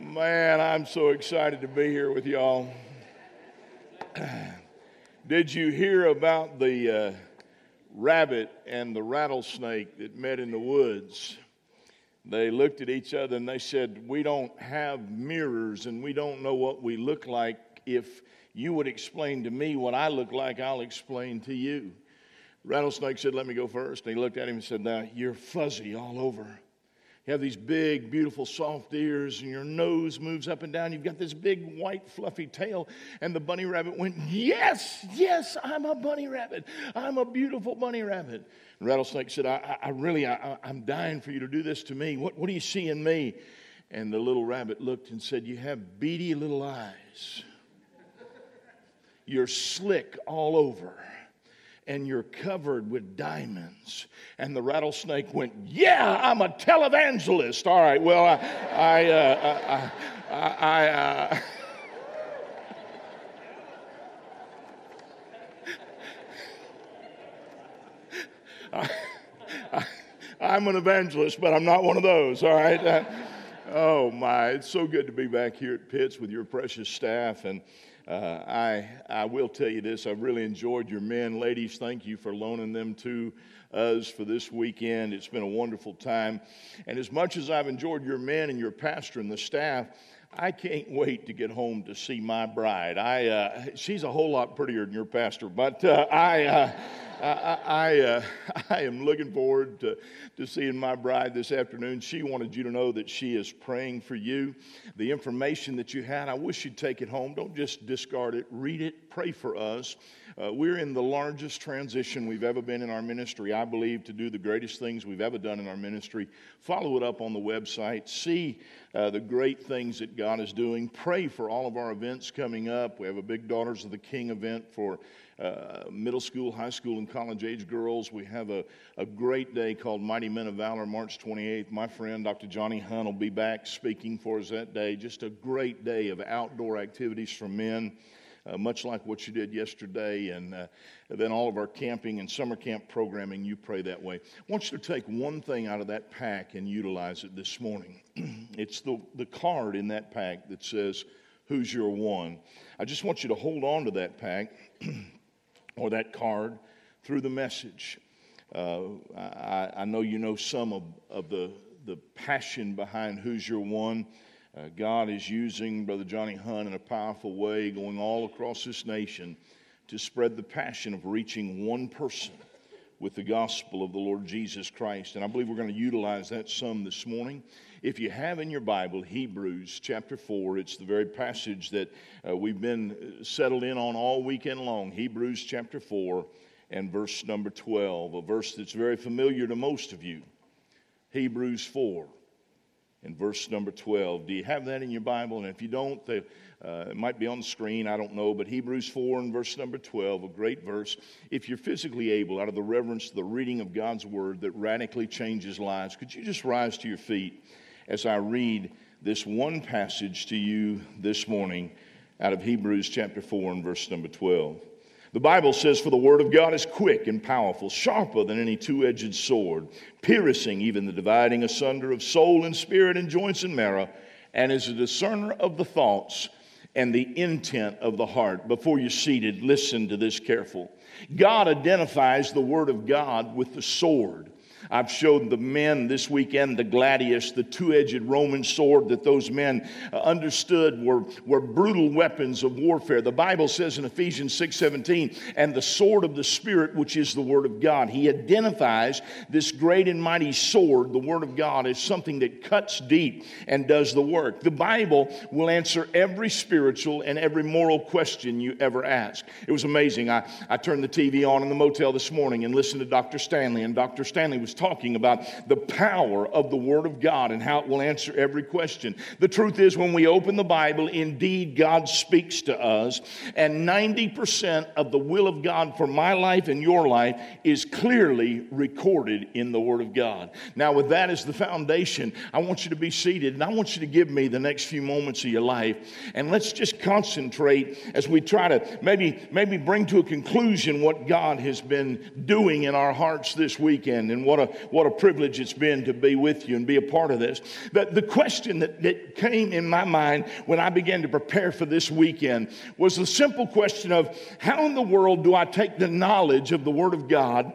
Man, I'm so excited to be here with y'all. Did you hear about the uh, rabbit and the rattlesnake that met in the woods? They looked at each other and they said, We don't have mirrors and we don't know what we look like. If you would explain to me what I look like, I'll explain to you. Rattlesnake said, Let me go first. And he looked at him and said, Now, you're fuzzy all over. You have these big, beautiful, soft ears, and your nose moves up and down. You've got this big, white, fluffy tail. And the bunny rabbit went, Yes, yes, I'm a bunny rabbit. I'm a beautiful bunny rabbit. And Rattlesnake said, I, I really, I, I'm dying for you to do this to me. What, what do you see in me? And the little rabbit looked and said, You have beady little eyes. You're slick all over and you're covered with diamonds. And the rattlesnake went, Yeah, I'm a televangelist. All right, well, I, I, uh, I, I, I uh, I, am an evangelist, but I'm not one of those, all right? Uh, oh, my. It's so good to be back here at Pitts with your precious staff. And uh, I, I will tell you this I've really enjoyed your men. Ladies, thank you for loaning them to us for this weekend. It's been a wonderful time. And as much as I've enjoyed your men and your pastor and the staff, I can't wait to get home to see my bride. I, uh, she's a whole lot prettier than your pastor, but uh, I. Uh, I, I, uh, I, am looking forward to, to seeing my bride this afternoon. She wanted you to know that she is praying for you. The information that you had, I wish you'd take it home. Don't just discard it, read it, pray for us. Uh, we're in the largest transition we've ever been in our ministry, I believe, to do the greatest things we've ever done in our ministry. Follow it up on the website, see uh, the great things that God is doing. Pray for all of our events coming up. We have a big Daughters of the King event for uh, middle school, high school, and college age girls. We have a, a great day called Mighty Men of Valor, March 28th. My friend, Dr. Johnny Hunt, will be back speaking for us that day. Just a great day of outdoor activities for men. Uh, much like what you did yesterday, and, uh, then all of our camping and summer camp programming, you pray that way. I want you to take one thing out of that pack and utilize it this morning. it's the, the card in that pack that says, Who's Your One? I just want you to hold on to that pack or that card through the message. Uh, I, I, know you know some of, of the, the passion behind Who's Your One. Uh, God is using Brother Johnny Hunt in a powerful way, going all across this nation to spread the passion of reaching one person with the gospel of the Lord Jesus Christ. And I believe we're going to utilize that some this morning. If you have in your Bible Hebrews chapter 4, it's the very passage that uh, we've been settled in on all weekend long. Hebrews chapter 4 and verse number 12, a verse that's very familiar to most of you. Hebrews 4 and verse number 12. Do you have that in your Bible? And if you don't, uh, it might be on the screen, I don't know, but Hebrews 4 and verse number 12, a great verse. If you're physically able, out of the reverence the reading of God's word that radically changes lives, could you just rise to your feet? as I read this one passage to you this morning out of Hebrews chapter 4 and verse number 12. The Bible says, For the word of God is quick and powerful, sharper than any two edged sword, piercing even the dividing asunder of soul and spirit and joints and marrow, and is a discerner of the thoughts and the intent of the heart. Before you're seated, listen to this careful. God identifies the word of God with the sword. I've showed the men this weekend the gladius, the two edged Roman sword that those men uh, understood were, were brutal weapons of warfare. The Bible says in Ephesians 6 17, and the sword of the Spirit, which is the Word of God. He identifies this great and mighty sword, the Word of God, as something that cuts deep and does the work. The Bible will answer every spiritual and every moral question you ever ask. It was amazing. I, I turned the TV on in the motel this morning and listened to Dr. Stanley, and Dr. Stanley was talking about the power of the Word of God and how it will answer every question. The truth is, when we open the Bible, indeed God speaks to us, and 90% of the will of God for my life and your life is clearly recorded in the Word of God. Now, with that as the foundation, I want you to be seated and I want you to give me the next few moments of your life, and let's just concentrate as we try to maybe maybe bring to a conclusion what God has been doing in our hearts this weekend and what a a, what a privilege it's been to be with you and be a part of this. But the question that, that came in my mind when I began to prepare for this weekend was the simple question of how in the world do I take the knowledge of the Word of God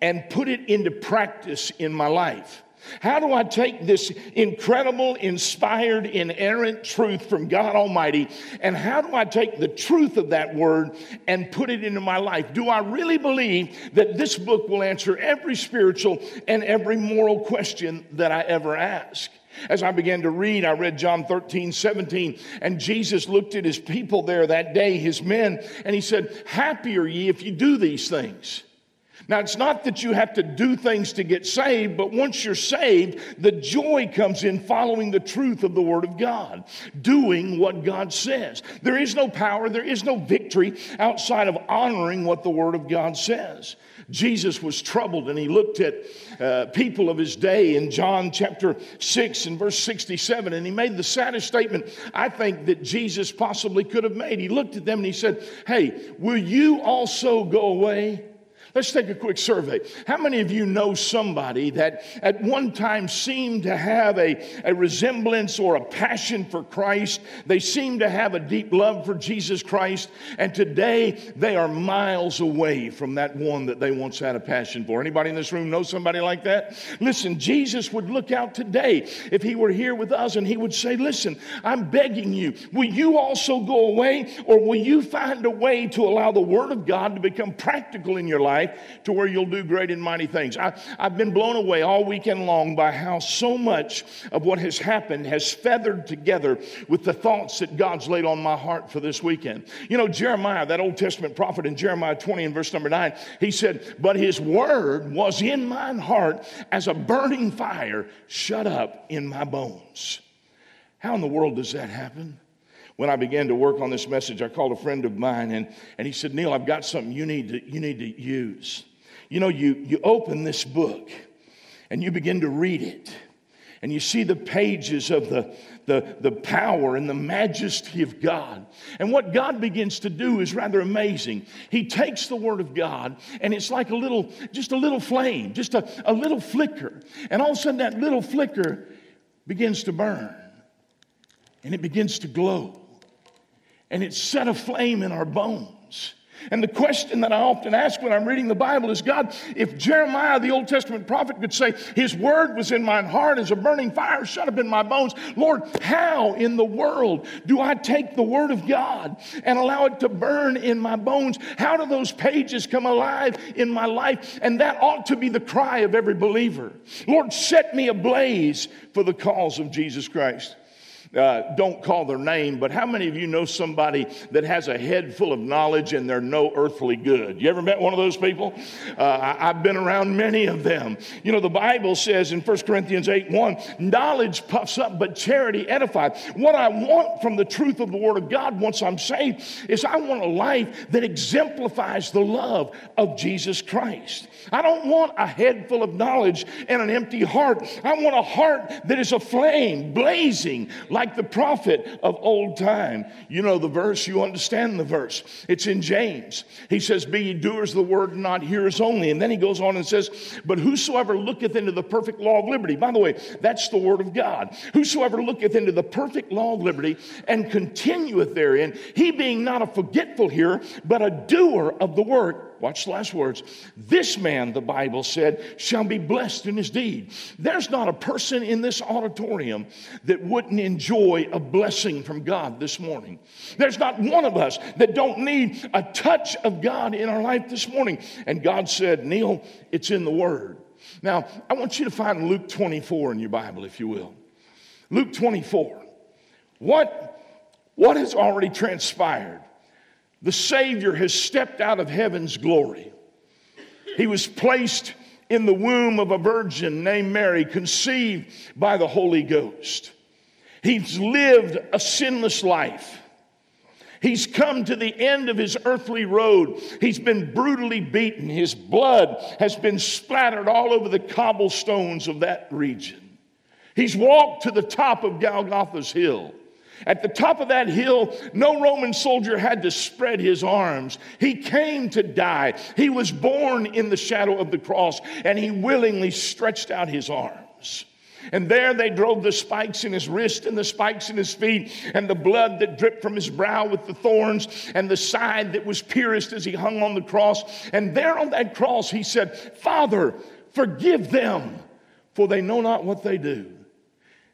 and put it into practice in my life? How do I take this incredible, inspired, inerrant truth from God Almighty, and how do I take the truth of that word and put it into my life? Do I really believe that this book will answer every spiritual and every moral question that I ever ask? As I began to read, I read John 13, 17, and Jesus looked at his people there that day, his men, and he said, Happy are ye if you do these things. Now, it's not that you have to do things to get saved, but once you're saved, the joy comes in following the truth of the Word of God, doing what God says. There is no power, there is no victory outside of honoring what the Word of God says. Jesus was troubled and he looked at uh, people of his day in John chapter 6 and verse 67, and he made the saddest statement I think that Jesus possibly could have made. He looked at them and he said, Hey, will you also go away? Let's take a quick survey. How many of you know somebody that at one time seemed to have a, a resemblance or a passion for Christ? They seemed to have a deep love for Jesus Christ, and today they are miles away from that one that they once had a passion for. Anybody in this room know somebody like that? Listen, Jesus would look out today if he were here with us and he would say, Listen, I'm begging you, will you also go away, or will you find a way to allow the Word of God to become practical in your life? To where you'll do great and mighty things. I, I've been blown away all weekend long by how so much of what has happened has feathered together with the thoughts that God's laid on my heart for this weekend. You know, Jeremiah, that Old Testament prophet in Jeremiah 20 and verse number 9, he said, But his word was in mine heart as a burning fire shut up in my bones. How in the world does that happen? When I began to work on this message, I called a friend of mine and, and he said, Neal, I've got something you need to, you need to use. You know, you, you open this book and you begin to read it and you see the pages of the, the, the power and the majesty of God. And what God begins to do is rather amazing. He takes the Word of God, and it's like a little, just a little flame, just a, a little flicker. And all of a sudden, that little flicker begins to burn, and it begins to glow and it set a flame in our bones. And the question that I often ask when I'm reading the Bible is God, if Jeremiah, the Old Testament prophet, could say, His word was in mine heart as a burning fire shut up in my bones, Lord, how in the world do I take the word of God and allow it to burn in my bones? How do those pages come alive in my life? And that ought to be the cry of every believer. Lord, set me ablaze for the cause of Jesus Christ uh, don't call their name, but how many of you know somebody that has a head full of knowledge and they're no earthly good? You ever met one of those people? Uh, I, have been around many of them. You know, the Bible says in 1 Corinthians 8 1, knowledge puffs up, but charity edifies. What I want from the truth of the Word of God once I'm saved is I want a life that exemplifies the love of Jesus Christ. I don't want a head full of knowledge and an empty heart. I want a heart that is aflame, blazing, like like the prophet of old time. You know the verse, you understand the verse. It's in James. He says, Be ye doers of the word, not hearers only. And then he goes on and says, But whosoever looketh into the perfect law of liberty, by the way, that's the word of God. Whosoever looketh into the perfect law of liberty and continueth therein, he being not a forgetful hearer, but a doer of the word Watch the last words. This man, the Bible said, shall be blessed in his deed. There's not a person in this auditorium that wouldn't enjoy a blessing from God this morning. There's not one of us that don't need a touch of God in our life this morning. And God said, Neal, it's in the Word. Now, I want you to find Luke 24 in your Bible, if you will. Luke 24. What, what has already transpired? The Savior has stepped out of heaven's glory. He was placed in the womb of a virgin named Mary, conceived by the Holy Ghost. He's lived a sinless life. He's come to the end of his earthly road. He's been brutally beaten. His blood has been splattered all over the cobblestones of that region. He's walked to the top of Golgotha's hill. At the top of that hill, no Roman soldier had to spread his arms. He came to die. He was born in the shadow of the cross, and he willingly stretched out his arms. And there they drove the spikes in his wrist and the spikes in his feet, and the blood that dripped from his brow with the thorns, and the side that was pierced as he hung on the cross. And there on that cross, he said, Father, forgive them, for they know not what they do.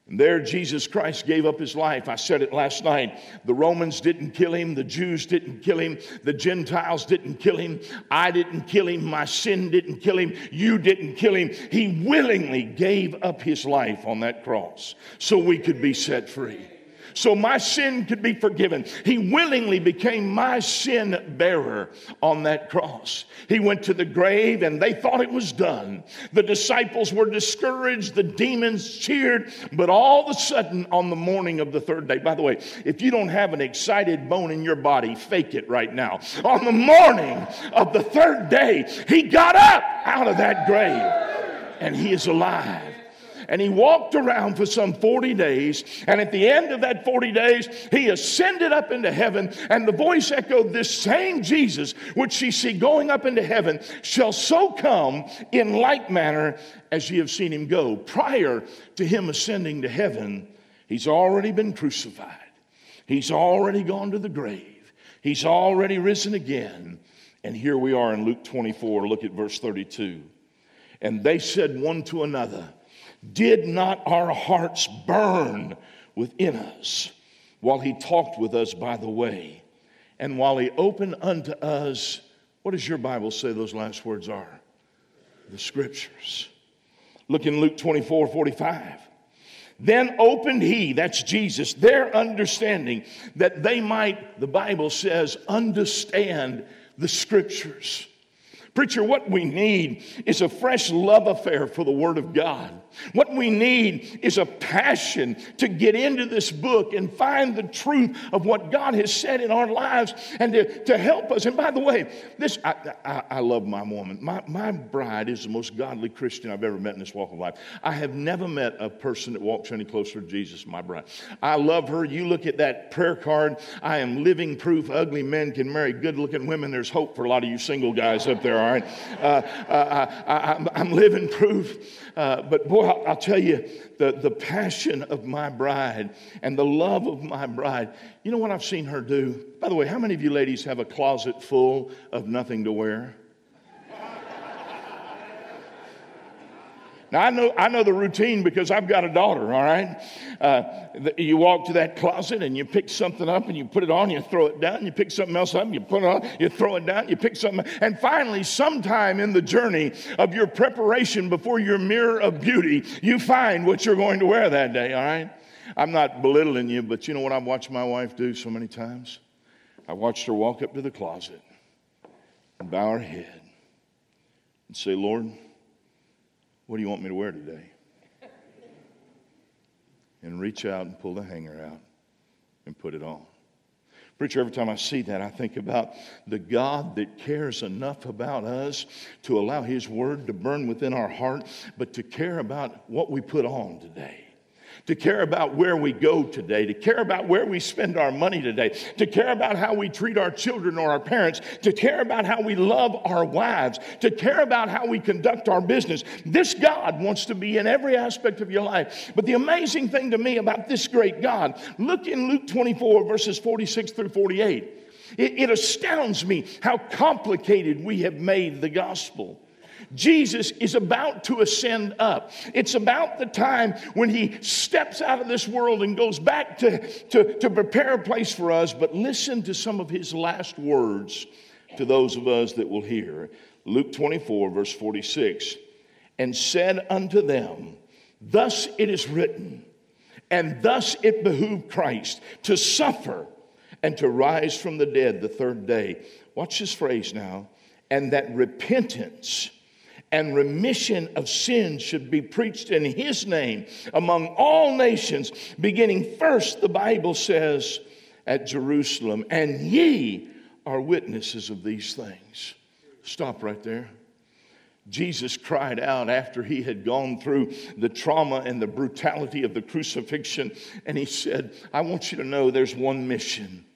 And there, Jesus Christ gave up his life. I said it last night. The Romans didn't kill him. The Jews didn't kill him. The Gentiles didn't kill him. I didn't kill him. My sin didn't kill him. You didn't kill him. He willingly gave up his life on that cross so we could be set free so my sin could be forgiven. He willingly became my sin bearer on that cross. He went to the grave and they thought it was done. The disciples were discouraged, the demons cheered, but all of a sudden on the morning of the third day, by the way, if you don't have an excited bone in your body, fake it right now. On the morning of the third day, he got up out of that grave and he is alive and he walked around for some 40 days. And at the end of that 40 days, he ascended up into heaven. And the voice echoed, This same Jesus, which ye see going up into heaven, shall so come in like manner as ye have seen him go. Prior to him ascending to heaven, he's already been crucified, he's already gone to the grave, he's already risen again. And here we are in Luke 24. Look at verse 32. And they said one to another, did not our hearts burn within us while he talked with us by the way? And while he opened unto us, what does your Bible say those last words are? The scriptures. Look in Luke 24 45. Then opened he, that's Jesus, their understanding that they might, the Bible says, understand the scriptures. Preacher, what we need is a fresh love affair for the Word of God. What we need is a passion to get into this book and find the truth of what God has said in our lives and to, to help us. And by the way, this I, I, I love my woman. My, my bride is the most godly Christian I've ever met in this walk of life. I have never met a person that walks any closer to Jesus, my bride. I love her. You look at that prayer card. I am living proof ugly men can marry good looking women. There's hope for a lot of you single guys up there, all right? Uh, uh, I, am living proof. Uh, but boy, I'll, I'll tell you, the, the passion of my bride and the love of my bride, you know what I've seen her do? By the way, how many of you ladies have a closet full of nothing to wear? Now, I know, I know the routine because I've got a daughter, all right? Uh, you walk to that closet and you pick something up and you put it on, you throw it down, you pick something else up, you put it on, you throw it down, you pick something. And finally, sometime in the journey of your preparation before your mirror of beauty, you find what you're going to wear that day, all right? I'm not belittling you, but you know what I've watched my wife do so many times? I watched her walk up to the closet and bow her head and say, Lord, what do you want me to wear today? And reach out and pull the hanger out and put it on. Preacher, every time I see that, I think about the God that cares enough about us to allow His word to burn within our heart, but to care about what we put on today to care about where we go today, to care about where we spend our money today, to care about how we treat our children or our parents, to care about how we love our wives, to care about how we conduct our business. This God wants to be in every aspect of your life. But the amazing thing to me about this great God, look in Luke 24, verses 46 through 48. It, it astounds me how complicated we have made the gospel. Jesus is about to ascend up. It's about the time when he steps out of this world and goes back to, to, to prepare a place for us. But listen to some of his last words to those of us that will hear. Luke 24, verse 46 and said unto them, Thus it is written, and thus it behooved Christ to suffer and to rise from the dead the third day. Watch this phrase now. And that repentance and remission of sins should be preached in his name among all nations, beginning first, the Bible says, at Jerusalem. And ye are witnesses of these things. Stop right there. Jesus cried out after he had gone through the trauma and the brutality of the crucifixion, and he said, I want you to know there's one mission.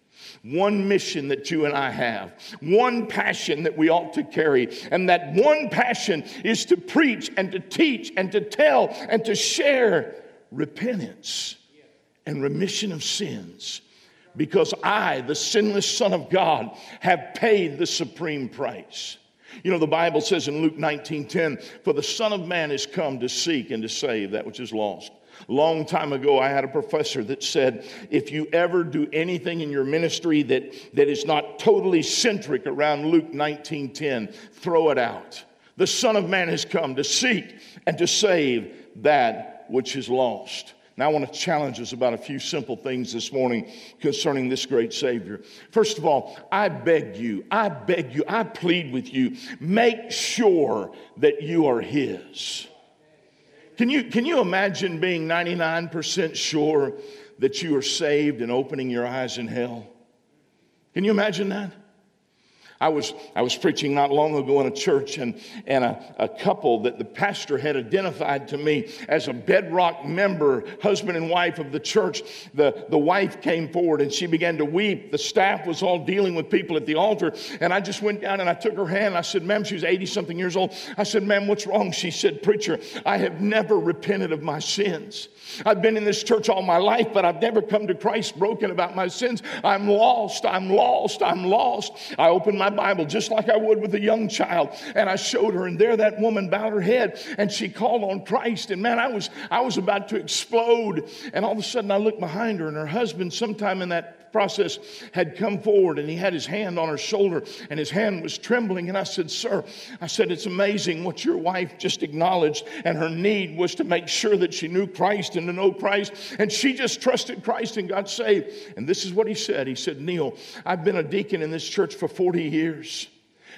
One mission that you and I have, one passion that we ought to carry, and that one passion is to preach and to teach and to tell and to share repentance and remission of sins. Because I, the sinless Son of God, have paid the supreme price. You know, the Bible says in Luke 19 10, for the Son of Man is come to seek and to save that which is lost. Long time ago, I had a professor that said, if you ever do anything in your ministry that, that is not totally centric around Luke 19:10, throw it out. The Son of Man has come to seek and to save that which is lost. Now, I want to challenge us about a few simple things this morning concerning this great Savior. First of all, I beg you, I beg you, I plead with you, make sure that you are His. Can you, can you imagine being 99% sure that you are saved and opening your eyes in hell? Can you imagine that? I was, I was preaching not long ago in a church, and, and a, a couple that the pastor had identified to me as a bedrock member, husband and wife of the church. The, the wife came forward and she began to weep. The staff was all dealing with people at the altar, and I just went down and I took her hand. I said, Ma'am, she was 80 something years old. I said, Ma'am, what's wrong? She said, Preacher, I have never repented of my sins. I've been in this church all my life, but I've never come to Christ broken about my sins. I'm lost. I'm lost. I'm lost. I opened my Bible just like I would with a young child, and I showed her, and there that woman bowed her head and she called on Christ. And man, I was I was about to explode, and all of a sudden I looked behind her, and her husband, sometime in that process had come forward and he had his hand on her shoulder and his hand was trembling. And I said, Sir, I said, it's amazing what your wife just acknowledged. And her need was to make sure that she knew Christ and to know Christ. And she just trusted Christ and got saved. And this is what he said He said, Neal, I've been a deacon in this church for 40 years.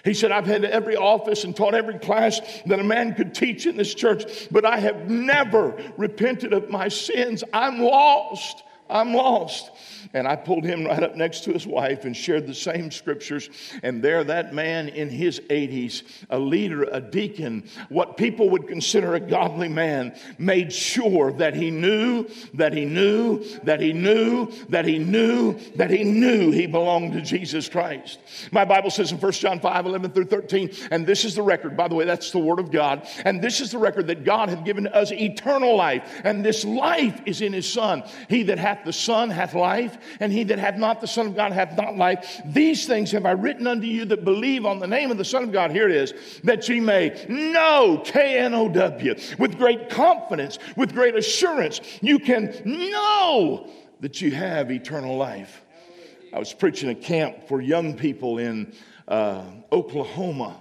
He said, I've had every office and taught every class that a man could teach in this church, but I have never repented of my sins. I'm lost. I'm lost. And I pulled him right up next to his wife and shared the same scriptures. And there, that man in his 80s, a leader, a deacon, what people would consider a godly man, made sure that he knew, that he knew, that he knew, that he knew, that he knew he belonged to Jesus Christ. My Bible says in 1 John 5 11 through 13, and this is the record, by the way, that's the Word of God, and this is the record that God hath given us eternal life, and this life is in His Son. He that hath the Son hath life and he that hath not the Son of God hath not life. These things have I written unto you that believe on the name of the Son of God. Here it is, that ye may know, K N O W, with great confidence, with great assurance. You can know that you have eternal life. I was preaching a camp for young people in uh, Oklahoma.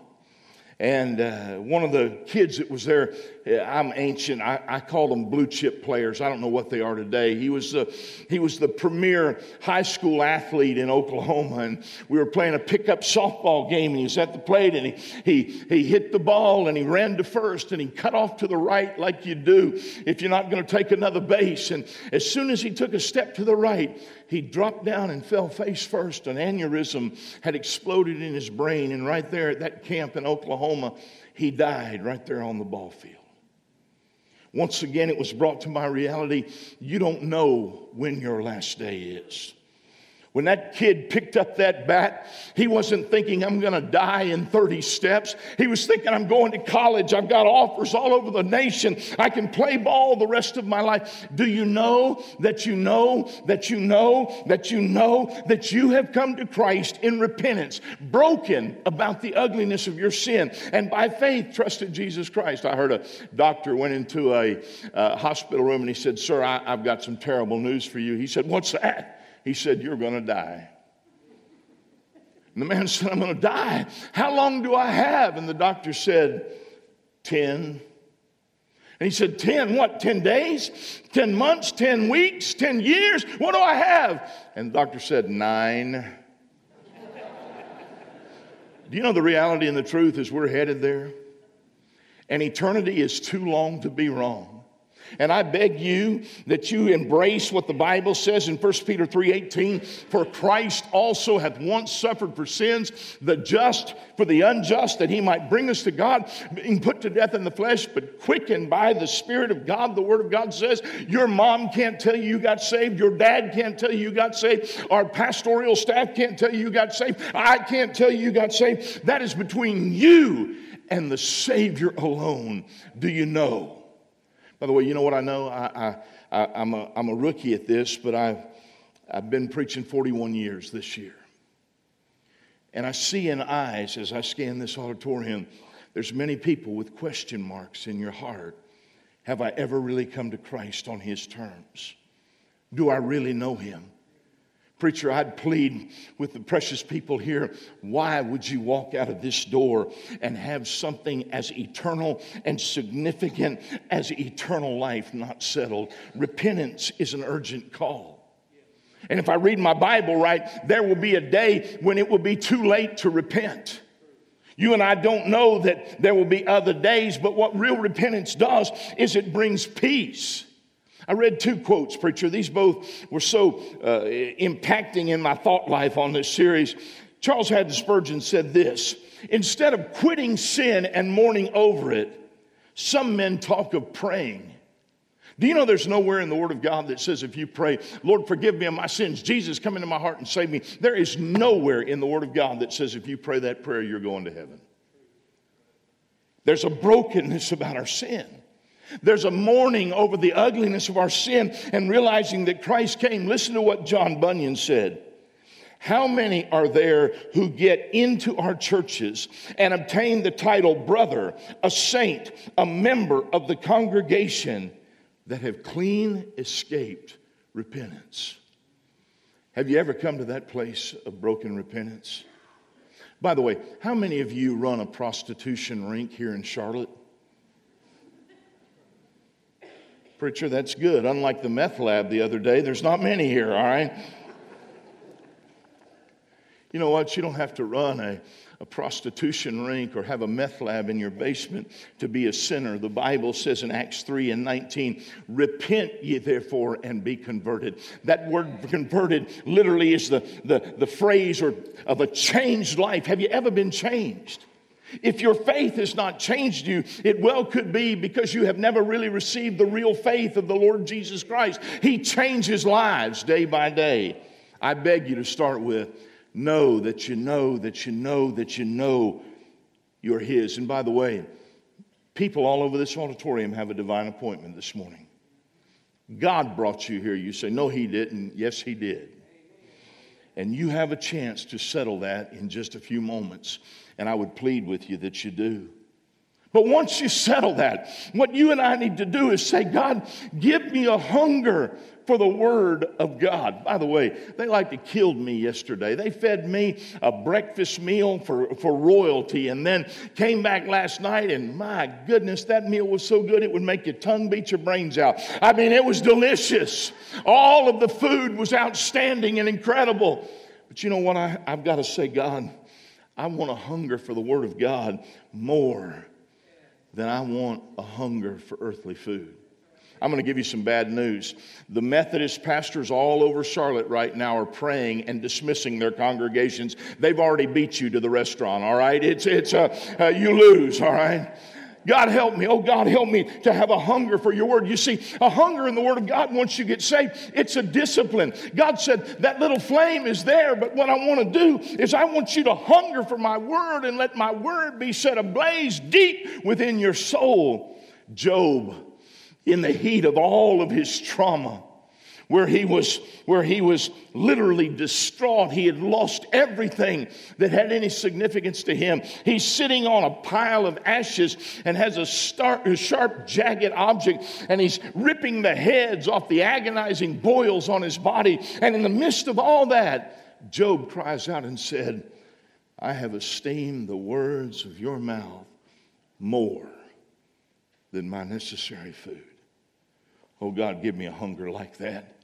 And uh, one of the kids that was there I'm ancient. I, I call them blue chip players. I don't know what they are today. He was, the, he was the premier high school athlete in Oklahoma, and we were playing a pickup softball game, and he was at the plate, and he, he, he hit the ball, and he ran to first, and he cut off to the right like you do if you're not going to take another base. And as soon as he took a step to the right, he dropped down and fell face first. An aneurysm had exploded in his brain, and right there at that camp in Oklahoma, he died right there on the ball field. Once again, it was brought to my reality you don't know when your last day is. When that kid picked up that bat, he wasn't thinking, I'm going to die in 30 steps. He was thinking, I'm going to college. I've got offers all over the nation. I can play ball the rest of my life. Do you know that you know that you know that you know that you have come to Christ in repentance, broken about the ugliness of your sin, and by faith trusted Jesus Christ? I heard a doctor went into a uh, hospital room and he said, Sir, I, I've got some terrible news for you. He said, What's that? He said, You're going to die. And the man said, I'm going to die. How long do I have? And the doctor said, 10. And he said, 10 what? 10 days? 10 months? 10 weeks? 10 years? What do I have? And the doctor said, 9. do you know the reality and the truth is we're headed there? And eternity is too long to be wrong. And I beg you that you embrace what the Bible says in 1 Peter 3:18, for Christ also hath once suffered for sins, the just for the unjust, that he might bring us to God, being put to death in the flesh, but quickened by the Spirit of God. The Word of God says, Your mom can't tell you you got saved, your dad can't tell you you got saved, our pastoral staff can't tell you you got saved, I can't tell you you got saved. That is between you and the Savior alone. Do you know? By the way, you know what I know? I, I, I, am a, I'm a rookie at this, but I've, I've been preaching 41 years this year. And I see in eyes as I scan this auditorium, there's many people with question marks in your heart. Have I ever really come to Christ on His terms? Do I really know Him? Preacher, I'd plead with the precious people here why would you walk out of this door and have something as eternal and significant as eternal life not settled? Repentance is an urgent call. And if I read my Bible right, there will be a day when it will be too late to repent. You and I don't know that there will be other days, but what real repentance does is it brings peace. I read two quotes, preacher. These both were so uh, impacting in my thought life on this series. Charles Haddon Spurgeon said this Instead of quitting sin and mourning over it, some men talk of praying. Do you know there's nowhere in the Word of God that says if you pray, Lord, forgive me of my sins, Jesus, come into my heart and save me? There is nowhere in the Word of God that says if you pray that prayer, you're going to heaven. There's a brokenness about our sin. There's a mourning over the ugliness of our sin and realizing that Christ came. Listen to what John Bunyan said. How many are there who get into our churches and obtain the title brother, a saint, a member of the congregation that have clean escaped repentance? Have you ever come to that place of broken repentance? By the way, how many of you run a prostitution rink here in Charlotte? Preacher, that's good. Unlike the meth lab the other day, there's not many here, all right? You know what? You don't have to run a, a prostitution rink or have a meth lab in your basement to be a sinner. The Bible says in Acts 3 and 19, repent ye therefore and be converted. That word converted literally is the, the, the phrase or, of a changed life. Have you ever been changed? If your faith has not changed you, it well could be because you have never really received the real faith of the Lord Jesus Christ. He changes lives day by day. I beg you to start with know that you know that you know that you know you're His. And by the way, people all over this auditorium have a divine appointment this morning. God brought you here. You say, No, He didn't. Yes, He did. And you have a chance to settle that in just a few moments. And I would plead with you that you do. But once you settle that, what you and I need to do is say, God, give me a hunger for the Word of God. By the way, they like to kill me yesterday. They fed me a breakfast meal for, for royalty and then came back last night, and my goodness, that meal was so good it would make your tongue beat your brains out. I mean, it was delicious. All of the food was outstanding and incredible. But you know what? I, I've got to say, God, I want a hunger for the Word of God more than I want a hunger for earthly food. I'm going to give you some bad news. The Methodist pastors all over Charlotte right now are praying and dismissing their congregations. They've already beat you to the restaurant, all right? It's, it's, uh, uh, you lose, all right? God help me. Oh, God help me to have a hunger for your word. You see, a hunger in the word of God once you get saved, it's a discipline. God said that little flame is there, but what I want to do is I want you to hunger for my word and let my word be set ablaze deep within your soul. Job, in the heat of all of his trauma, where he was where he was literally distraught. He had lost everything that had any significance to him. He's sitting on a pile of ashes and has a, a sharp jagged object and he's ripping the heads off the agonizing boils on his body. And in the midst of all that Job cries out and said i have esteemed the words of your mouth more than my necessary food Oh God, give me a hunger like that.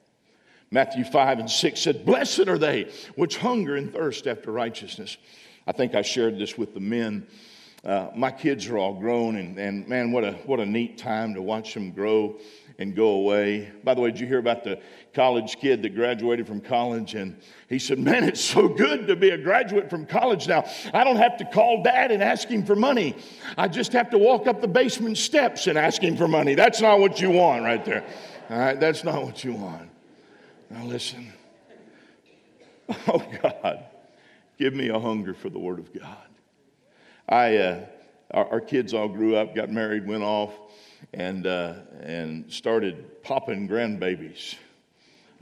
Matthew 5 and 6 said, Blessed are they which hunger and thirst after righteousness. I think I shared this with the men. Uh, my kids are all grown, and, and man, what a, what a neat time to watch them grow and go away. By the way, did you hear about the college kid that graduated from college? And he said, Man, it's so good to be a graduate from college now. I don't have to call dad and ask him for money. I just have to walk up the basement steps and ask him for money. That's not what you want right there. All right, that's not what you want. Now listen. Oh God, give me a hunger for the Word of God. I, uh, our, our kids all grew up, got married, went off and, uh, and started popping grandbabies.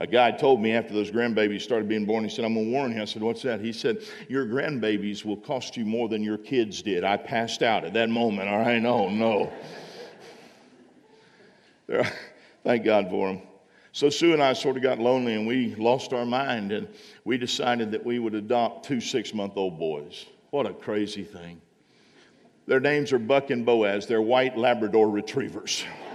A guy told me after those grandbabies started being born, he said, I'm going to warn you. I said, What's that? He said, Your grandbabies will cost you more than your kids did. I passed out at that moment. All right, oh, no, no. Thank God for them. So Sue and I sort of got lonely and we lost our mind and we decided that we would adopt two six month old boys. What a crazy thing. Their names are Buck and Boaz. They're white Labrador retrievers.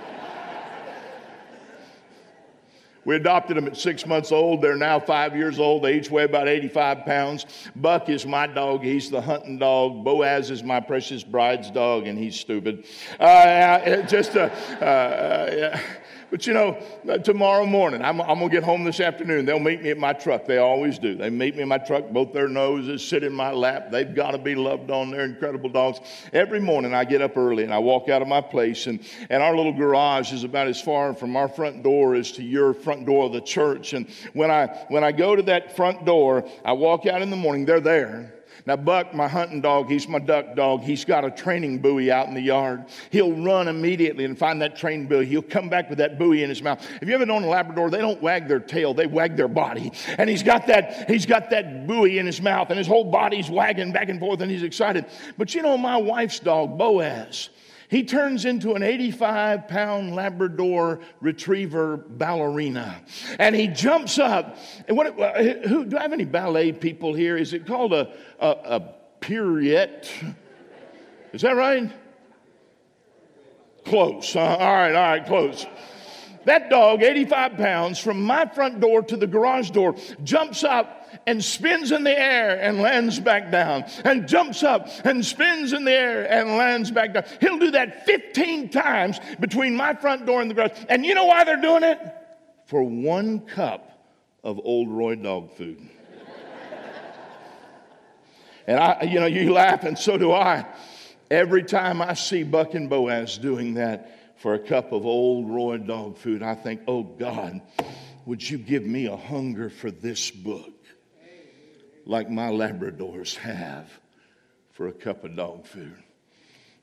We adopted them at six months old. They're now five years old. They each weigh about 85 pounds. Buck is my dog. He's the hunting dog. Boaz is my precious bride's dog, and he's stupid. Uh, just a. Uh, uh, but you know, uh, tomorrow morning, I'm, I'm going to get home this afternoon. They'll meet me at my truck. They always do. They meet me in my truck. Both their noses sit in my lap. They've got to be loved on. They're incredible dogs. Every morning, I get up early and I walk out of my place, and, and our little garage is about as far from our front door as to your front door of the church. And when I, when I go to that front door, I walk out in the morning, they're there. Now, Buck, my hunting dog, he's my duck dog. He's got a training buoy out in the yard. He'll run immediately and find that training buoy. He'll come back with that buoy in his mouth. Have you ever known a Labrador? They don't wag their tail, they wag their body. And he's got that, he's got that buoy in his mouth, and his whole body's wagging back and forth, and he's excited. But you know, my wife's dog, Boaz, he turns into an 85 pound Labrador retriever ballerina. And he jumps up. And what, who, do I have any ballet people here? Is it called a, a, a pirouette? Is that right? Close. Uh, all right, all right, close. That dog, 85 pounds, from my front door to the garage door, jumps up and spins in the air and lands back down, and jumps up and spins in the air and lands back down. He'll do that 15 times between my front door and the garage. And you know why they're doing it? For one cup of Ol' Roy dog food. and I, you know, you laugh, and so do I. Every time I see Buck and Boaz doing that, for a cup of Ol' Roy dog food, I think, oh God, would you give me a hunger for this book like my Labradors have for a cup of dog food?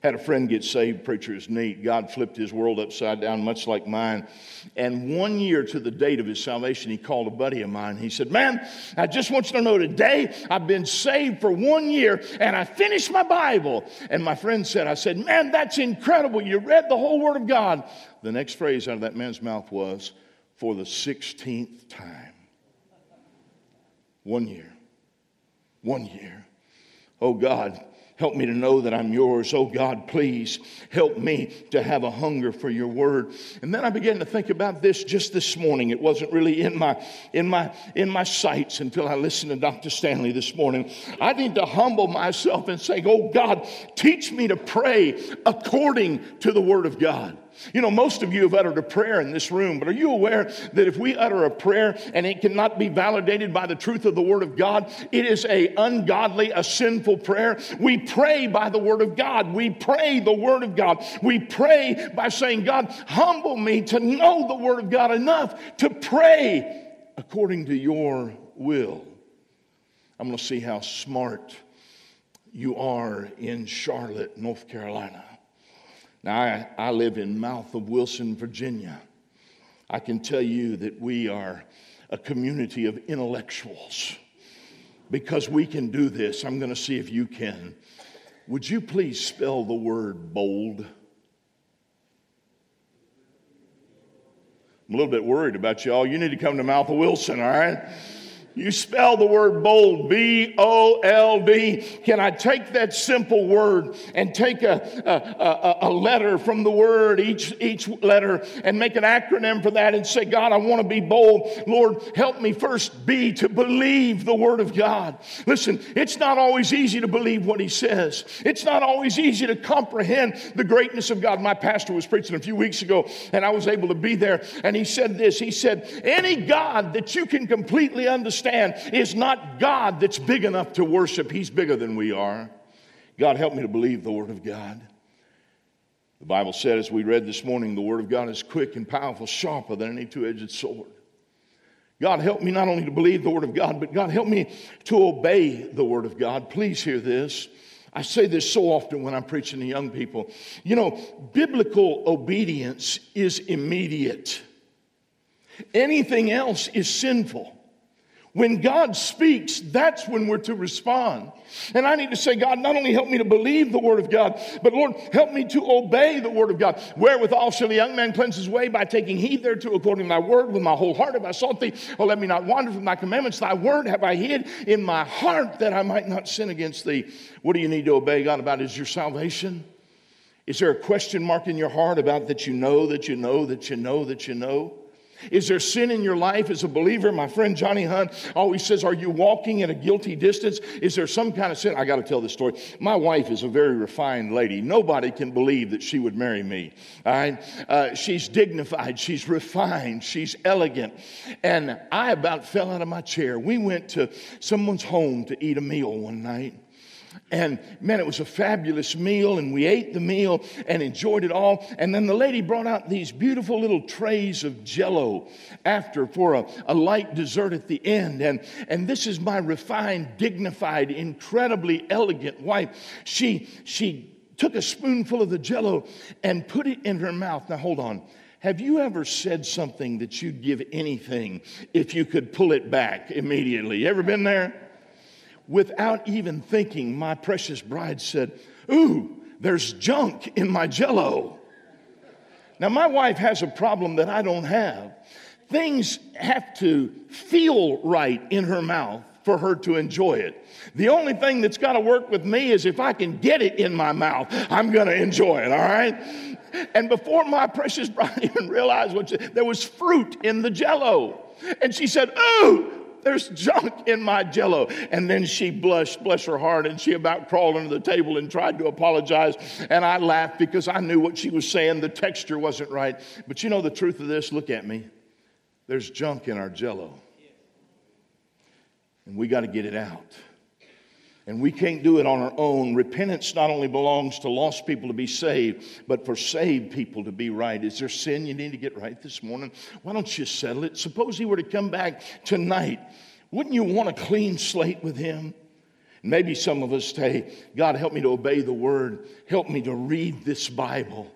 Had a friend get saved, preacher is neat. God flipped his world upside down, much like mine. And one year to the date of his salvation, he called a buddy of mine. He said, Man, I just want you to know today I've been saved for one year and I finished my Bible. And my friend said, I said, Man, that's incredible. You read the whole Word of God. The next phrase out of that man's mouth was, For the 16th time. One year. One year. Oh God Help me to know that I'm yours. Oh God, please help me to have a hunger for your word. And then I began to think about this just this morning. It wasn't really in my in my in my sights until I listened to Dr. Stanley this morning. I need to humble myself and say, "Oh God, teach me to pray according to the word of God." You know, most of you have uttered a prayer in this room, but are you aware that if we utter a prayer and it cannot be validated by the truth of the Word of God, it is a ungodly, a sinful prayer? We pray by the Word of God. We pray the Word of God. We pray by saying, God, humble me to know the Word of God enough to pray according to your will. I'm going to see how smart you are in Charlotte, North Carolina. Now, I, I live in mouth of Wilson, Virginia. I can tell you that we are a community of intellectuals. Because we can do this, I'm going to see if you can. Would you please spell the word bold? I'm a little bit worried about y'all. You need to come to Mouth of Wilson, all right? You spell the word bold, B O L D. Can I take that simple word and take a, a, a, a, letter from the word, each, each letter, and make an acronym for that and say, God, I want to be bold. Lord, help me first be to believe the word of God. Listen, it's not always easy to believe what he says, it's not always easy to comprehend the greatness of God. My pastor was preaching a few weeks ago, and I was able to be there, and he said this He said, Any God that you can completely understand, understand is not God that's big enough to worship, He's bigger than we are. God, help me to believe the Word of God. The Bible said, as we read this morning, the Word of God is quick and powerful, sharper than any two edged sword. God, help me not only to believe the Word of God, but God, help me to obey the Word of God. Please hear this. I say this so often when I'm preaching to young people. You know, biblical obedience is immediate, anything else is sinful. When God speaks, that's when we're to respond. And I need to say, God, not only help me to believe the word of God, but Lord, help me to obey the word of God. Wherewithal shall the young man cleanse his way by taking heed thereto according to thy word with my whole heart have I sought thee. Oh, let me not wander from thy commandments. Thy word have I hid in my heart that I might not sin against thee. What do you need to obey God about? Is your salvation? Is there a question mark in your heart about that you know, that you know, that you know, that you know? Is there sin in your life as a believer? My friend Johnny Hunt always says, Are you walking at a guilty distance? Is there some kind of sin? I got to tell this story. My wife is a very refined lady. Nobody can believe that she would marry me. All right? Uh, she's dignified, she's refined, she's elegant. And I about fell out of my chair. We went to someone's home to eat a meal one night. And man, it was a fabulous meal, and we ate the meal and enjoyed it all. And then the lady brought out these beautiful little trays of jello after for a, a light dessert at the end. And, and this is my refined, dignified, incredibly elegant wife. She, she took a spoonful of the jello and put it in her mouth. Now, hold on. Have you ever said something that you'd give anything if you could pull it back immediately? You ever been there? Without even thinking, my precious bride said, Ooh, there's junk in my jello. Now, my wife has a problem that I don't have. Things have to feel right in her mouth for her to enjoy it. The only thing that's got to work with me is if I can get it in my mouth, I'm going to enjoy it, all right? And before my precious bride even realized what she, there was fruit in the jello. And she said, Ooh, there's junk in my jello. And then she blushed, bless her heart, and she about crawled under the table and tried to apologize. And I laughed because I knew what she was saying. The texture wasn't right. But you know the truth of this? Look at me. There's junk in our jello. And we got to get it out. And we can't do it on our own. Repentance not only belongs to lost people to be saved, but for saved people to be right. Is there sin you need to get right this morning? Why don't you settle it? Suppose he were to come back tonight. Wouldn't you want a clean slate with him? Maybe some of us say, God, help me to obey the word. Help me to read this Bible.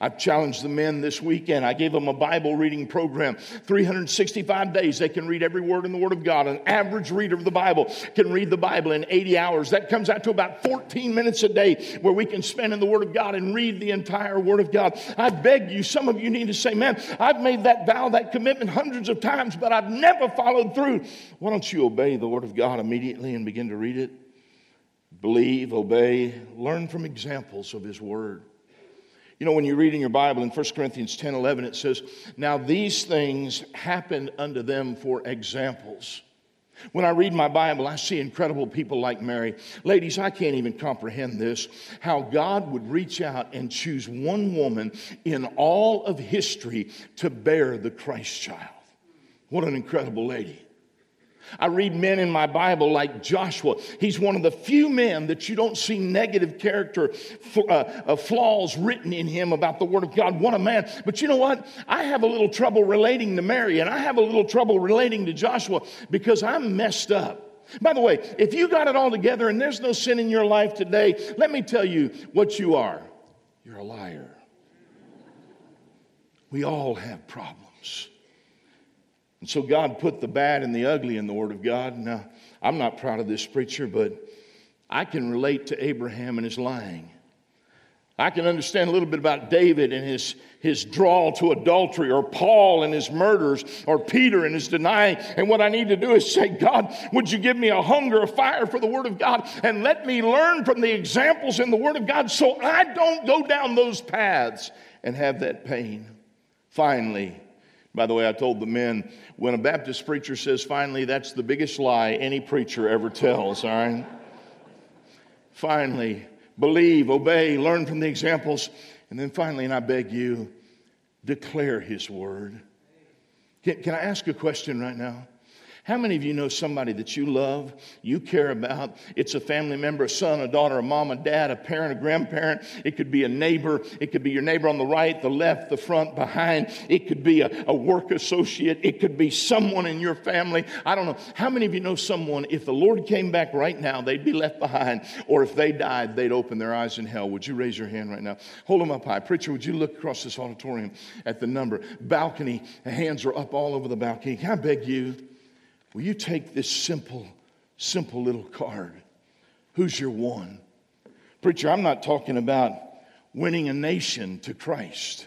I've challenged the men this weekend. I gave them a Bible reading program. 365 days, they can read every word in the Word of God. An average reader of the Bible can read the Bible in 80 hours. That comes out to about 14 minutes a day where we can spend in the Word of God and read the entire Word of God. I beg you, some of you need to say, Man, I've made that vow, that commitment hundreds of times, but I've never followed through. Why don't you obey the Word of God immediately and begin to read it? Believe, obey, learn from examples of His Word. You know, when you read in your Bible in 1 Corinthians 10 11, it says, Now these things happened unto them for examples. When I read my Bible, I see incredible people like Mary. Ladies, I can't even comprehend this how God would reach out and choose one woman in all of history to bear the Christ child. What an incredible lady. I read men in my Bible like Joshua. He's one of the few men that you don't see negative character uh, uh, flaws written in him about the Word of God. What a man. But you know what? I have a little trouble relating to Mary, and I have a little trouble relating to Joshua because I'm messed up. By the way, if you got it all together and there's no sin in your life today, let me tell you what you are. You're a liar. We all have problems. And so God put the bad and the ugly in the Word of God. Now, I'm not proud of this preacher, but I can relate to Abraham and his lying. I can understand a little bit about David and his, his draw to adultery, or Paul and his murders, or Peter and his denying. And what I need to do is say, God, would you give me a hunger, a fire for the Word of God, and let me learn from the examples in the Word of God so I don't go down those paths and have that pain. Finally, by the way, I told the men when a Baptist preacher says finally, that's the biggest lie any preacher ever tells, all right? finally, believe, obey, learn from the examples. And then finally, and I beg you, declare His word. Can, can I ask a question right now? How many of you know somebody that you love, you care about? It's a family member, a son, a daughter, a mom, a dad, a parent, a grandparent. It could be a neighbor. It could be your neighbor on the right, the left, the front, behind. It could be a, a work associate. It could be someone in your family. I don't know. How many of you know someone, if the Lord came back right now, they'd be left behind, or if they died, they'd open their eyes in hell? Would you raise your hand right now? Hold them up high. Preacher, would you look across this auditorium at the number? Balcony, hands are up all over the balcony. I beg you? Will you take this simple, simple little card? Who's your one? Preacher, I'm not talking about winning a nation to Christ.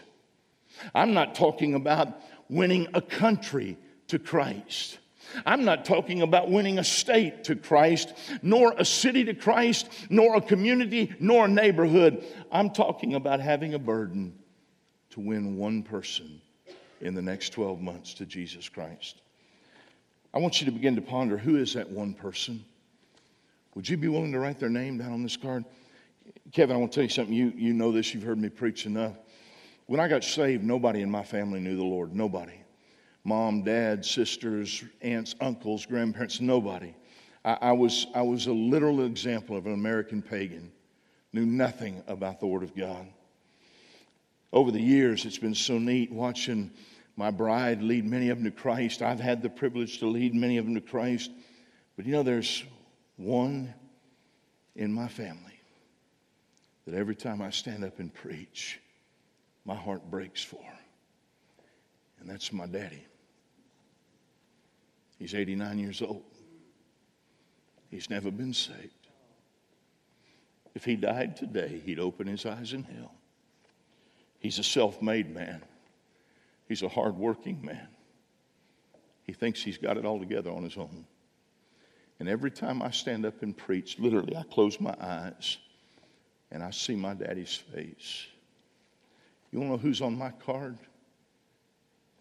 I'm not talking about winning a country to Christ. I'm not talking about winning a state to Christ, nor a city to Christ, nor a community, nor a neighborhood. I'm talking about having a burden to win one person in the next 12 months to Jesus Christ. I want you to begin to ponder who is that one person? Would you be willing to write their name down on this card? Kevin, I want to tell you something. You, you know this, you've heard me preach enough. When I got saved, nobody in my family knew the Lord. Nobody. Mom, dad, sisters, aunts, uncles, grandparents, nobody. I, I, was, I was a literal example of an American pagan, knew nothing about the Word of God. Over the years, it's been so neat watching my bride lead many of them to Christ. I've had the privilege to lead many of them to Christ. But you know, there's one in my family that every time I stand up and preach, my heart breaks for. And that's my daddy. He's 89 years old. He's never been saved. If he died today, he'd open his eyes in hell. He's a self made man. He's a hardworking man. He thinks he's got it all together on his own. And every time I stand up and preach, literally, I close my eyes and I see my daddy's face. You want to know who's on my card?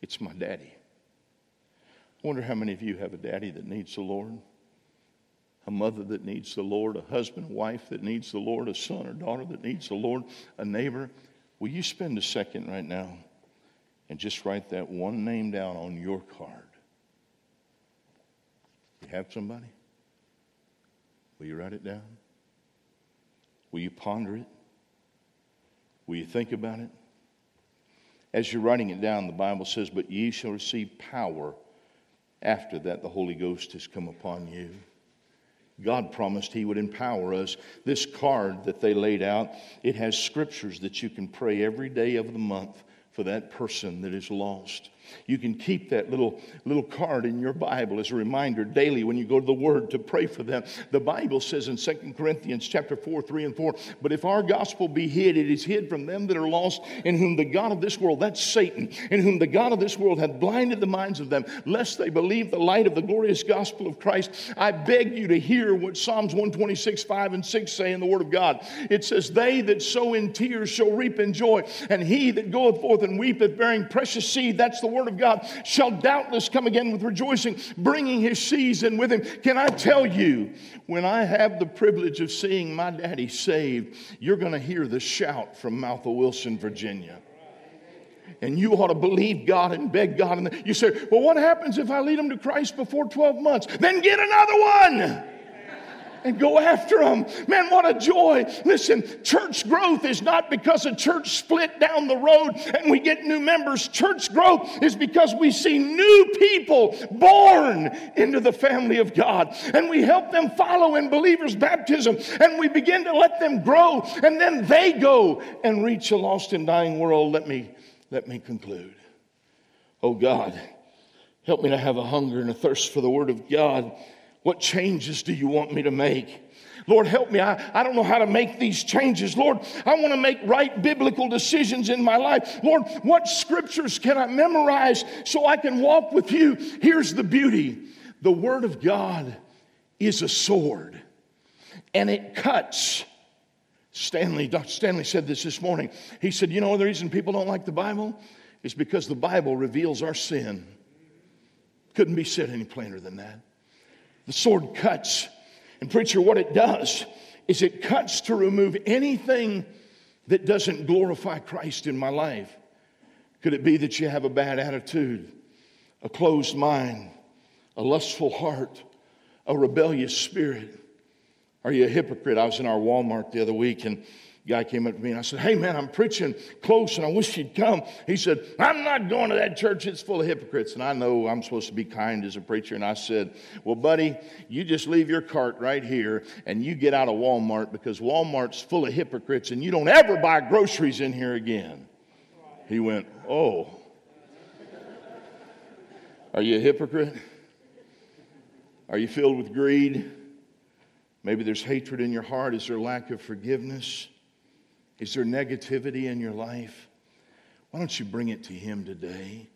It's my daddy. I wonder how many of you have a daddy that needs the Lord, a mother that needs the Lord, a husband, wife that needs the Lord, a son or daughter that needs the Lord, a neighbor. Will you spend a second right now? And just write that one name down on your card. You have somebody? Will you write it down? Will you ponder it? Will you think about it? As you're writing it down, the Bible says, But ye shall receive power after that the Holy Ghost has come upon you. God promised He would empower us. This card that they laid out, it has scriptures that you can pray every day of the month for that person that is lost. You can keep that little, little card in your Bible as a reminder daily when you go to the Word to pray for them. The Bible says in 2 Corinthians chapter 4, 3 and 4, but if our gospel be hid, it is hid from them that are lost, in whom the God of this world, that's Satan, in whom the God of this world hath blinded the minds of them, lest they believe the light of the glorious gospel of Christ. I beg you to hear what Psalms 126, 5 and 6 say in the Word of God. It says, They that sow in tears shall reap in joy, and he that goeth forth and weepeth, bearing precious seed, that's the Word word of God, shall doubtless come again with rejoicing, bringing his season with him. Can I tell you, when I have the privilege of seeing my daddy saved, you're going to hear the shout from Maltha Wilson, Virginia and you ought to believe God and beg God. And you say, Well, what happens if I lead them to Christ before 12 months? Then get another one and go after them. Man, what a joy. Listen, church growth is not because a church split down the road and we get new members. Church growth is because we see new people born into the family of God and we help them follow in believers' baptism and we begin to let them grow and then they go and reach a lost and dying world. Let me, let me conclude. Oh God, help me to have a hunger and a thirst for the Word of God What changes do you want me to make? Lord, help me. I, I don't know how to make these changes. Lord, I want to make right biblical decisions in my life. Lord, what scriptures can I memorize so I can walk with you? Here's the beauty the Word of God is a sword, and it cuts. Stanley, Dr. Stanley said this this morning. He said, You know the reason people don't like the Bible? Is because the Bible reveals our sin. Couldn't be said any plainer than that. The sword cuts. And, preacher, what it does is it cuts to remove anything that doesn't glorify Christ in my life. Could it be that you have a bad attitude, a closed mind, a lustful heart, a rebellious spirit? Are you a hypocrite? I was in our Walmart the other week and guy came up to me and I said, Hey man, I'm preaching close and I wish you'd come. He said, I'm not going to that church. It's full of hypocrites. And I know I'm supposed to be kind as a preacher. And I said, Well, buddy, you just leave your cart right here and you get out of Walmart because Walmart's full of hypocrites and you don't ever buy groceries in here again. He went, Oh. Are you a hypocrite? Are you filled with greed? Maybe there's hatred in your heart. Is there lack of forgiveness? Is there negativity in your life? Why don't you bring it to Him today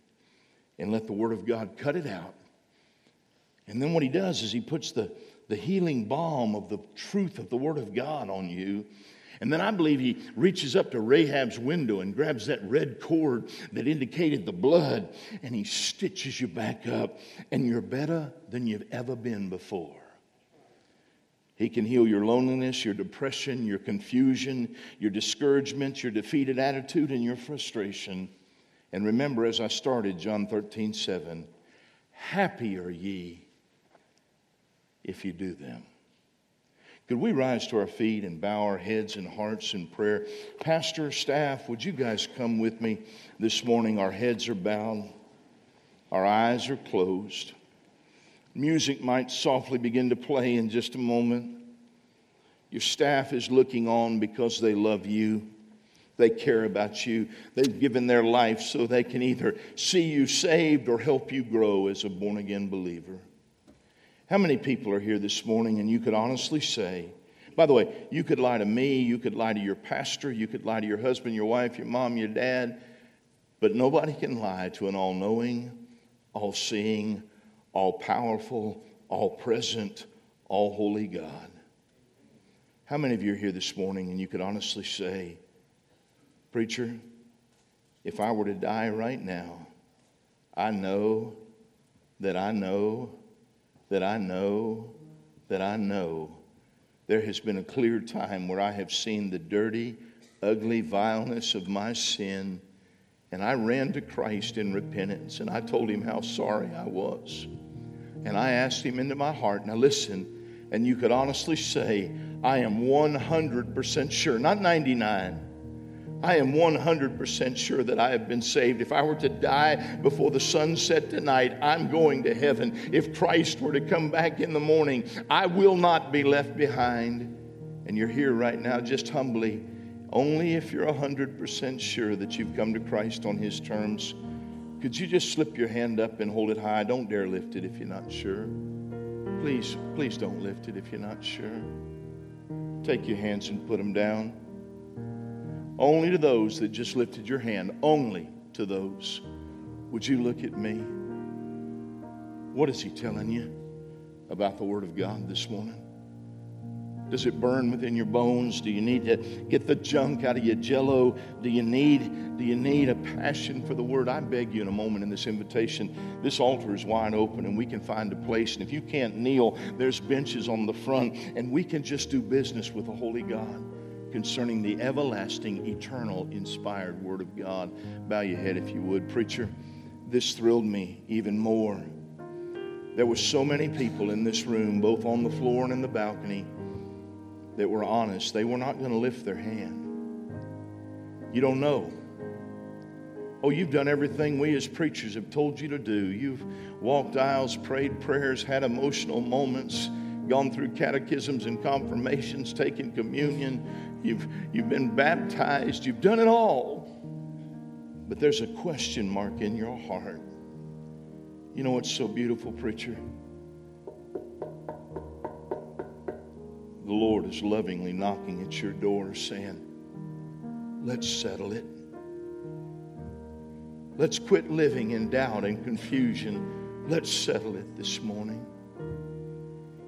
and let the Word of God cut it out? And then what He does is He puts the, the healing balm of the truth of the Word of God on you. And then I believe he reaches up to Rahab's window and grabs that red cord that indicated the blood and he stitches you back up, and you're better than you've ever been before. He can heal your loneliness, your depression, your confusion, your discouragement, your defeated attitude, and your frustration. And remember, as I started, John 13, 7, happy are ye if you do them. Could we rise to our feet and bow our heads and hearts in prayer? Pastor, staff, would you guys come with me this morning? Our heads are bowed, our eyes are closed. Music might softly begin to play in just a moment. Your staff is looking on because they love you. They care about you. They've given their life so they can either see you saved or help you grow as a born again believer. How many people are here this morning and you could honestly say, by the way, you could lie to me, you could lie to your pastor, you could lie to your husband, your wife, your mom, your dad, but nobody can lie to an all knowing, all seeing, all powerful, all present, all holy God. How many of you are here this morning and you could honestly say, Preacher, if I were to die right now, I know that I know that I know that I know there has been a clear time where I have seen the dirty, ugly vileness of my sin, and I ran to Christ in repentance and I told him how sorry I was and I asked him into my heart. Now, listen, and you could honestly say, I am 100% sure, not 99. I am 100% sure that I have been saved. If I were to die before the sun set tonight, I'm going to heaven. If Christ were to come back in the morning, I will not be left behind. And you're here right now, just humbly, only if you're 100% sure that you've come to Christ on His terms. Could you just slip your hand up and hold it high? Don't dare lift it if you're not sure. Please, please don't lift it if you're not sure. Take your hands and put them down. Only to those that just lifted your hand, only to those. Would you look at me? What is he telling you about the Word of God this morning? Does it burn within your bones? Do you need to get the junk out of your jello? Do you need, do you need a passion for the word? I beg you in a moment in this invitation. This altar is wide open and we can find a place. And if you can't kneel, there's benches on the front and we can just do business with the Holy God concerning the everlasting, eternal, inspired Word of God. Bow your head if you would. Preacher, this thrilled me even more. There were so many people in this room, both on the floor and in the balcony that were honest, they were not going to lift their hand. You don't know. Oh, you've done everything we as preachers have told you to do. You've walked aisles, prayed prayers, had emotional moments, gone through catechisms and confirmations, taken communion. You've, you've been baptized. You've done it all. But there's a question mark in your heart. You know what's so beautiful, preacher? The Lord is lovingly knocking at your door saying, Let's settle it. Let's quit living in doubt and confusion. Let's settle it this morning.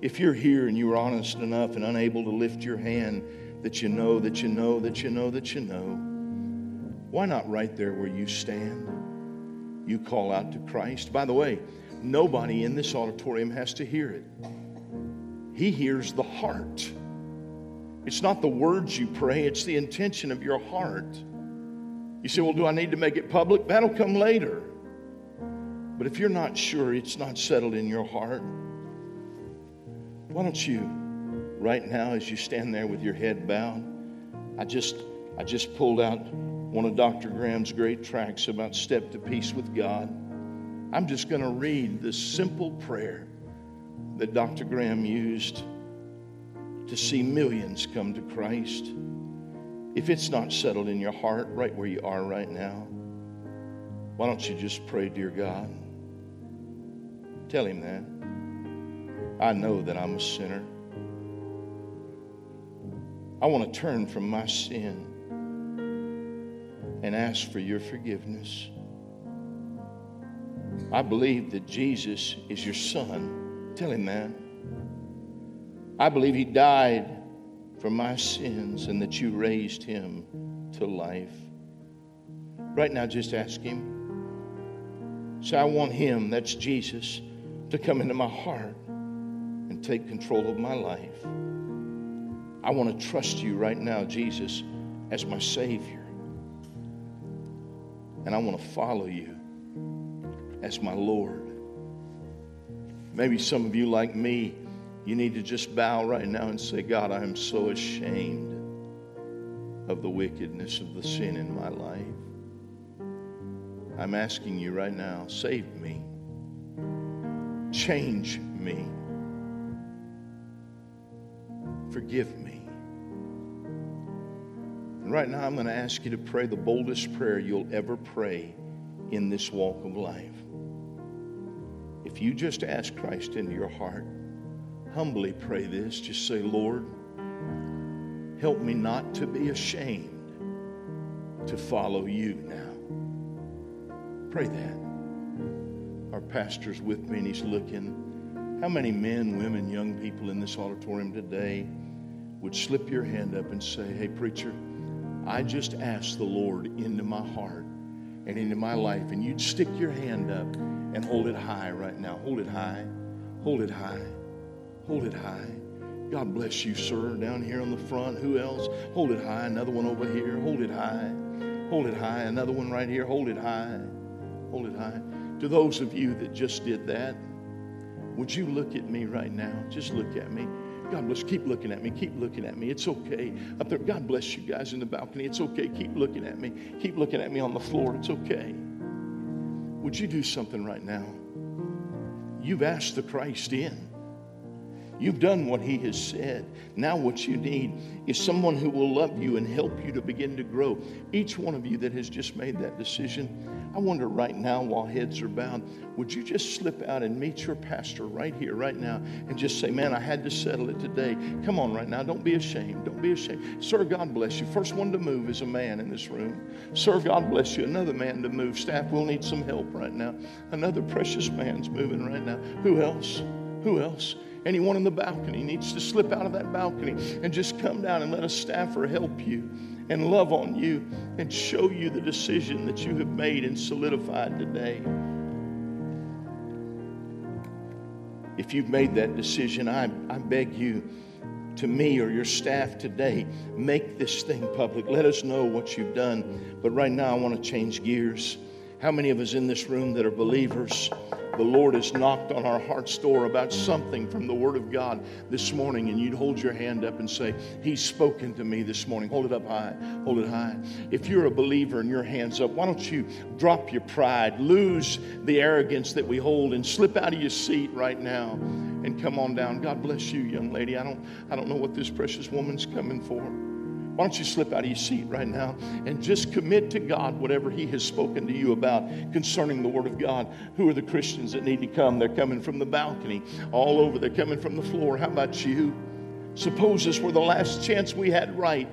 If you're here and you're honest enough and unable to lift your hand that you know, that you know, that you know, that you know, why not right there where you stand? You call out to Christ. By the way, nobody in this auditorium has to hear it. He hears the heart. It's not the words you pray, it's the intention of your heart. You say, Well, do I need to make it public? That'll come later. But if you're not sure it's not settled in your heart, why don't you, right now, as you stand there with your head bowed, I just, I just pulled out one of Dr. Graham's great tracts about step to peace with God. I'm just going to read this simple prayer that Dr. Graham used to see millions come to Christ. If it's not settled in your heart right where you are right now, why don't you just pray, dear God? Tell him that. I know that I'm a sinner. I want to turn from my sin and ask for your forgiveness. I believe that Jesus is your son. Tell him that. I believe he died for my sins and that you raised him to life. Right now, just ask him. Say, I want him, that's Jesus, to come into my heart and take control of my life. I want to trust you right now, Jesus, as my Savior. And I want to follow you as my Lord. Maybe some of you, like me, you need to just bow right now and say, God, I am so ashamed of the wickedness of the sin in my life. I'm asking you right now, save me, change me, forgive me. And right now, I'm going to ask you to pray the boldest prayer you'll ever pray in this walk of life. If you just ask Christ into your heart, humbly pray this. Just say, Lord, help me not to be ashamed to follow you now. Pray that. Our pastor's with me and he's looking. How many men, women, young people in this auditorium today would slip your hand up and say, Hey, preacher, I just asked the Lord into my heart and into my life, and you'd stick your hand up and hold it high right now. Hold it high. Hold it high. Hold it high. God bless you, sir, down here on the front. Who else? Hold it high. Another one over here. Hold it high. Hold it high. Another one right here. Hold it high. Hold it high. To those of you that just did that, would you look at me right now? Just look at me. God bless. Keep looking at me. Keep looking at me. It's okay. Up there. God bless you guys in the balcony. It's okay. Keep looking at me. Keep looking at me on the floor. It's okay. Would you do something right now? You've asked the Christ in. You've done what He has said. Now, what you need is someone who will love you and help you to begin to grow. Each one of you that has just made that decision, I wonder right now, while heads are bowed, would you just slip out and meet your pastor right here, right now, and just say, Man, I had to settle it today. Come on, right now. Don't be ashamed. Don't be ashamed. Sir, God bless you. First one to move is a man in this room. Sir, God bless you. Another man to move. Staff, we'll need some help right now. Another precious man's moving right now. Who else? Who else? Anyone in the balcony needs to slip out of that balcony and just come down and let a staffer help you and love on you and show you the decision that you have made and solidified today. If you've made that decision, I, I beg you to me or your staff today, make this thing public. Let us know what you've done. But right now, I want to change gears. How many of us in this room that are believers? The Lord has knocked on our heart's door about something from the Word of God this morning, and you'd hold your hand up and say, He's spoken to me this morning. Hold it up high. Hold it high. If you're a believer and your hand's up, why don't you drop your pride, lose the arrogance that we hold, and slip out of your seat right now and come on down. God bless you, young lady. I don't, I don't know what this precious woman's coming for. Why don't you slip out of your seat right now and just commit to God whatever He has spoken to you about concerning the Word of God? Who are the Christians that need to come? They're coming from the balcony all over, they're coming from the floor. How about you? Suppose this were the last chance we had right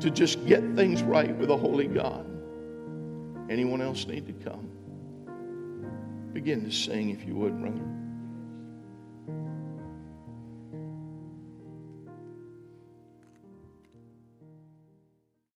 to just get things right with a holy God. Anyone else need to come? Begin to sing if you would, brother.